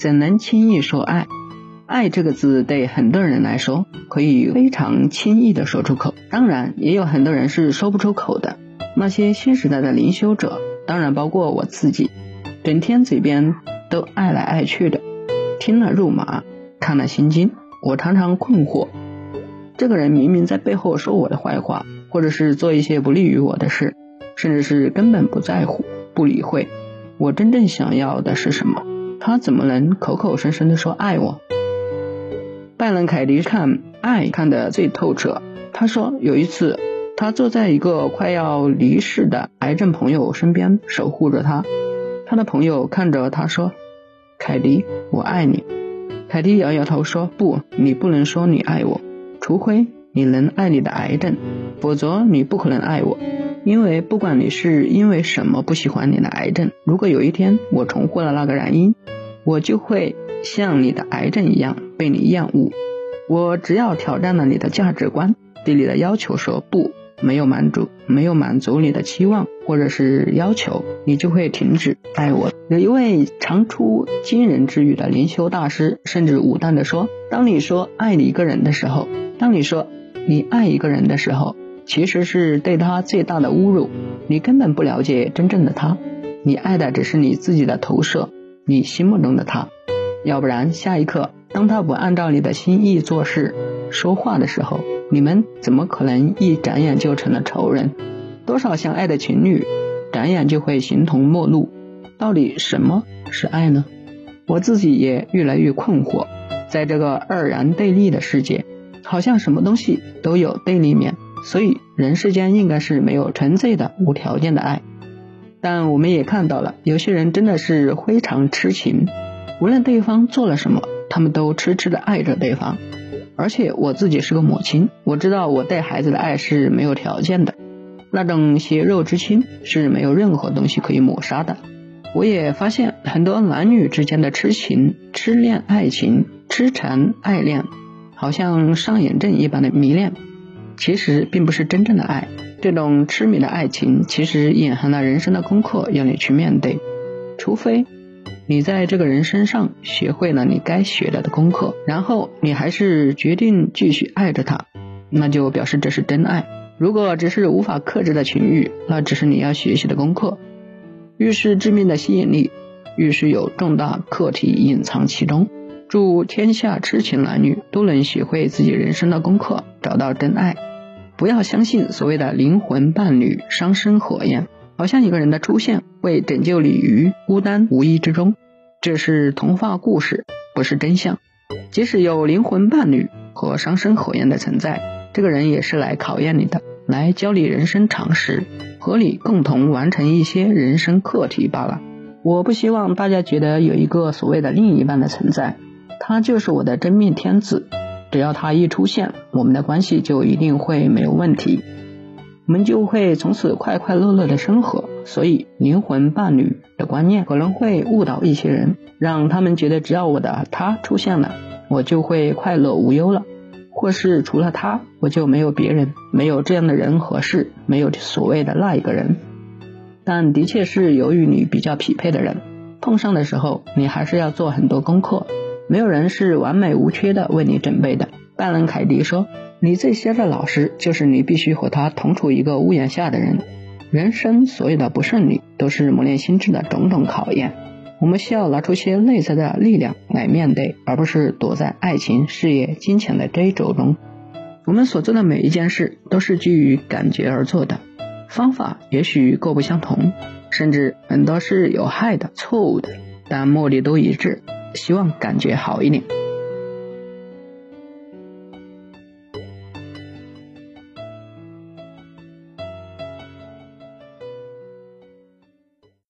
怎能轻易说爱？爱这个字对很多人来说可以非常轻易的说出口，当然也有很多人是说不出口的。那些新时代的灵修者，当然包括我自己，整天嘴边都爱来爱去的，听了入麻，看了心惊。我常常困惑，这个人明明在背后说我的坏话，或者是做一些不利于我的事，甚至是根本不在乎、不理会我真正想要的是什么，他怎么能口口声声的说爱我？拜伦·凯迪看爱看得最透彻。他说有一次，他坐在一个快要离世的癌症朋友身边，守护着他。他的朋友看着他说：“凯迪，我爱你。”凯迪摇摇头说：“不，你不能说你爱我，除非你能爱你的癌症，否则你不可能爱我。因为不管你是因为什么不喜欢你的癌症，如果有一天我重获了那个原因，我就会。”像你的癌症一样被你厌恶，我只要挑战了你的价值观，对你的要求说不，没有满足，没有满足你的期望或者是要求，你就会停止爱我。有一位常出惊人之语的灵修大师，甚至武断的说：当你说爱你一个人的时候，当你说你爱一个人的时候，其实是对他最大的侮辱。你根本不了解真正的他，你爱的只是你自己的投射，你心目中的他。要不然，下一刻，当他不按照你的心意做事、说话的时候，你们怎么可能一眨眼就成了仇人？多少相爱的情侣，眨眼就会形同陌路。到底什么是爱呢？我自己也越来越困惑。在这个二元对立的世界，好像什么东西都有对立面，所以人世间应该是没有纯粹的、无条件的爱。但我们也看到了，有些人真的是非常痴情。无论对方做了什么，他们都痴痴的爱着对方。而且我自己是个母亲，我知道我对孩子的爱是没有条件的，那种血肉之亲是没有任何东西可以抹杀的。我也发现很多男女之间的痴情、痴恋爱情、痴缠爱恋，好像上瘾症一般的迷恋，其实并不是真正的爱。这种痴迷的爱情，其实隐含了人生的功课要你去面对，除非。你在这个人身上学会了你该学的的功课，然后你还是决定继续爱着他，那就表示这是真爱。如果只是无法克制的情欲，那只是你要学习的功课。越是致命的吸引力，越是有重大课题隐藏其中。祝天下痴情男女都能学会自己人生的功课，找到真爱。不要相信所谓的灵魂伴侣、伤身火焰。好像一个人的出现会拯救你于孤单无依之中，这是童话故事，不是真相。即使有灵魂伴侣和伤身火焰的存在，这个人也是来考验你的，来教你人生常识，和你共同完成一些人生课题罢了。我不希望大家觉得有一个所谓的另一半的存在，他就是我的真命天子，只要他一出现，我们的关系就一定会没有问题。我们就会从此快快乐乐的生活，所以灵魂伴侣的观念可能会误导一些人，让他们觉得只要我的他出现了，我就会快乐无忧了，或是除了他我就没有别人，没有这样的人和事，没有所谓的那一个人。但的确是由于你比较匹配的人，碰上的时候你还是要做很多功课，没有人是完美无缺的为你准备的。拜伦·凯迪说。你最先的老师就是你必须和他同处一个屋檐下的人。人生所有的不顺利都是磨练心智的种种考验。我们需要拿出些内在的力量来面对，而不是躲在爱情、事业、金钱的追逐中。我们所做的每一件事都是基于感觉而做的，方法也许各不相同，甚至很多是有害的、错误的，但目的都一致，希望感觉好一点。